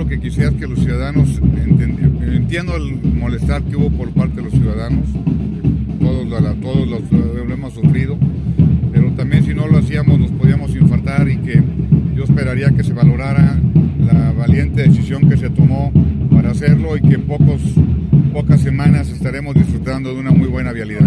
lo que quisiera es que los ciudadanos, entiendo el molestar que hubo por parte de los ciudadanos, todos, todos los hemos sufrido, pero también si no lo hacíamos nos podíamos infartar y que yo esperaría que se valorara la valiente decisión que se tomó para hacerlo y que en pocos, pocas semanas estaremos disfrutando de una muy buena vialidad.